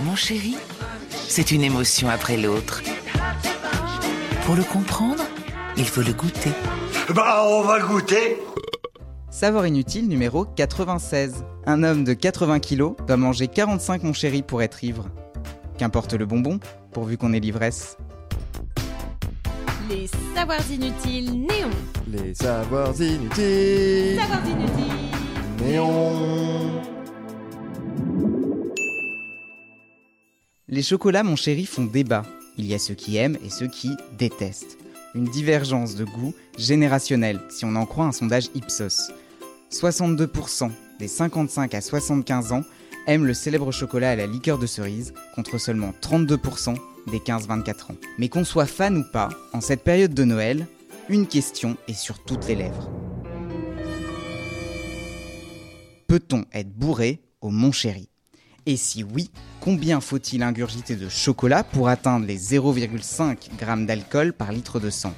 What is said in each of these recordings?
Mon chéri, c'est une émotion après l'autre. Pour le comprendre, il faut le goûter. Bah, on va goûter Savoir inutile numéro 96. Un homme de 80 kilos doit manger 45 mon chéri pour être ivre. Qu'importe le bonbon, pourvu qu'on ait l'ivresse. Les savoirs inutiles néons. Les savoirs inutiles. Savoirs inutiles. Néon. Les chocolats mon chéri font débat. Il y a ceux qui aiment et ceux qui détestent. Une divergence de goût générationnelle, si on en croit un sondage Ipsos. 62% des 55 à 75 ans aiment le célèbre chocolat à la liqueur de cerise, contre seulement 32% des 15-24 ans. Mais qu'on soit fan ou pas, en cette période de Noël, une question est sur toutes les lèvres. Peut-on être bourré au Mon Chéri? Et si oui, combien faut-il ingurgiter de chocolat pour atteindre les 0,5 g d'alcool par litre de sang?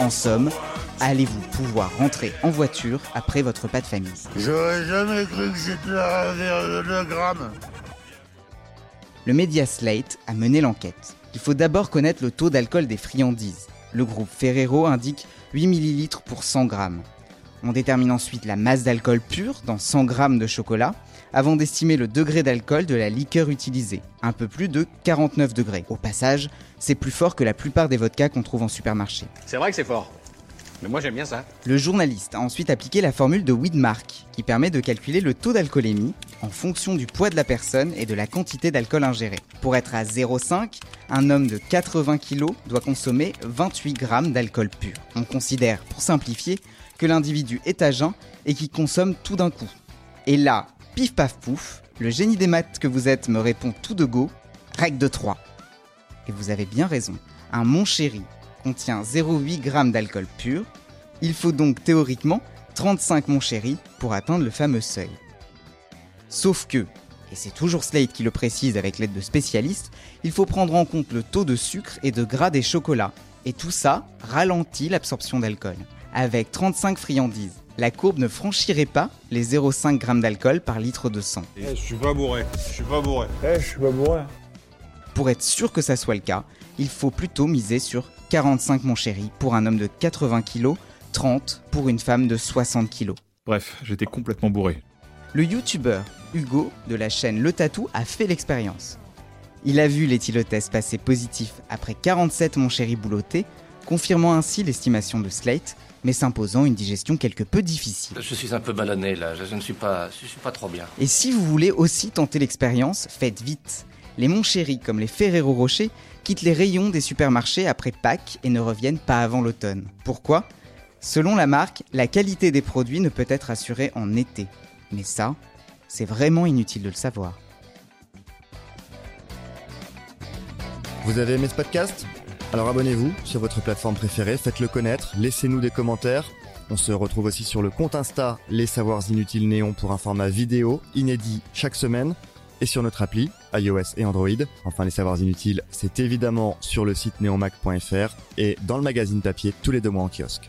En somme, allez-vous pouvoir rentrer en voiture après votre repas de famille? J'aurais jamais cru que c'était un verre de 2 grammes. Le média Slate a mené l'enquête. Il faut d'abord connaître le taux d'alcool des friandises. Le groupe Ferrero indique 8 ml pour 100 g. On détermine ensuite la masse d'alcool pur dans 100 g de chocolat avant d'estimer le degré d'alcool de la liqueur utilisée, un peu plus de 49 degrés. Au passage, c'est plus fort que la plupart des vodkas qu'on trouve en supermarché. C'est vrai que c'est fort. Mais moi j'aime bien ça. Le journaliste a ensuite appliqué la formule de Widmark, qui permet de calculer le taux d'alcoolémie en fonction du poids de la personne et de la quantité d'alcool ingéré. Pour être à 0,5, un homme de 80 kg doit consommer 28 grammes d'alcool pur. On considère, pour simplifier, que l'individu est à jeun et qu'il consomme tout d'un coup. Et là, pif paf pouf, le génie des maths que vous êtes me répond tout de go, règle de 3. Et vous avez bien raison, un mon chéri contient 0,8 g d'alcool pur, il faut donc théoriquement 35 mon chéri pour atteindre le fameux seuil. Sauf que, et c'est toujours Slate qui le précise avec l'aide de spécialistes, il faut prendre en compte le taux de sucre et de gras des chocolats. Et tout ça ralentit l'absorption d'alcool. Avec 35 friandises, la courbe ne franchirait pas les 0,5 g d'alcool par litre de sang. Eh, je suis pas bourré. Je suis pas bourré. Eh, je suis pas bourré. Pour être sûr que ça soit le cas, il faut plutôt miser sur 45 mon chéri pour un homme de 80 kg, 30 pour une femme de 60 kg. Bref, j'étais complètement bourré. Le youtubeur Hugo de la chaîne Le Tatou a fait l'expérience. Il a vu l'éthylotest passer positif après 47 mon chéri boulotté, confirmant ainsi l'estimation de Slate, mais s'imposant une digestion quelque peu difficile. Je suis un peu ballonné là, je, ne suis pas, je suis pas trop bien. Et si vous voulez aussi tenter l'expérience, faites vite. Les Mon Chéri, comme les Ferrero Rocher, quittent les rayons des supermarchés après Pâques et ne reviennent pas avant l'automne. Pourquoi? Selon la marque, la qualité des produits ne peut être assurée en été. Mais ça, c'est vraiment inutile de le savoir. Vous avez aimé ce podcast? Alors abonnez-vous sur votre plateforme préférée, faites-le connaître, laissez-nous des commentaires. On se retrouve aussi sur le compte Insta Les Savoirs Inutiles Néon pour un format vidéo inédit chaque semaine et sur notre appli iOS et Android. Enfin, les savoirs inutiles, c'est évidemment sur le site neonmac.fr et dans le magazine papier tous les deux mois en kiosque.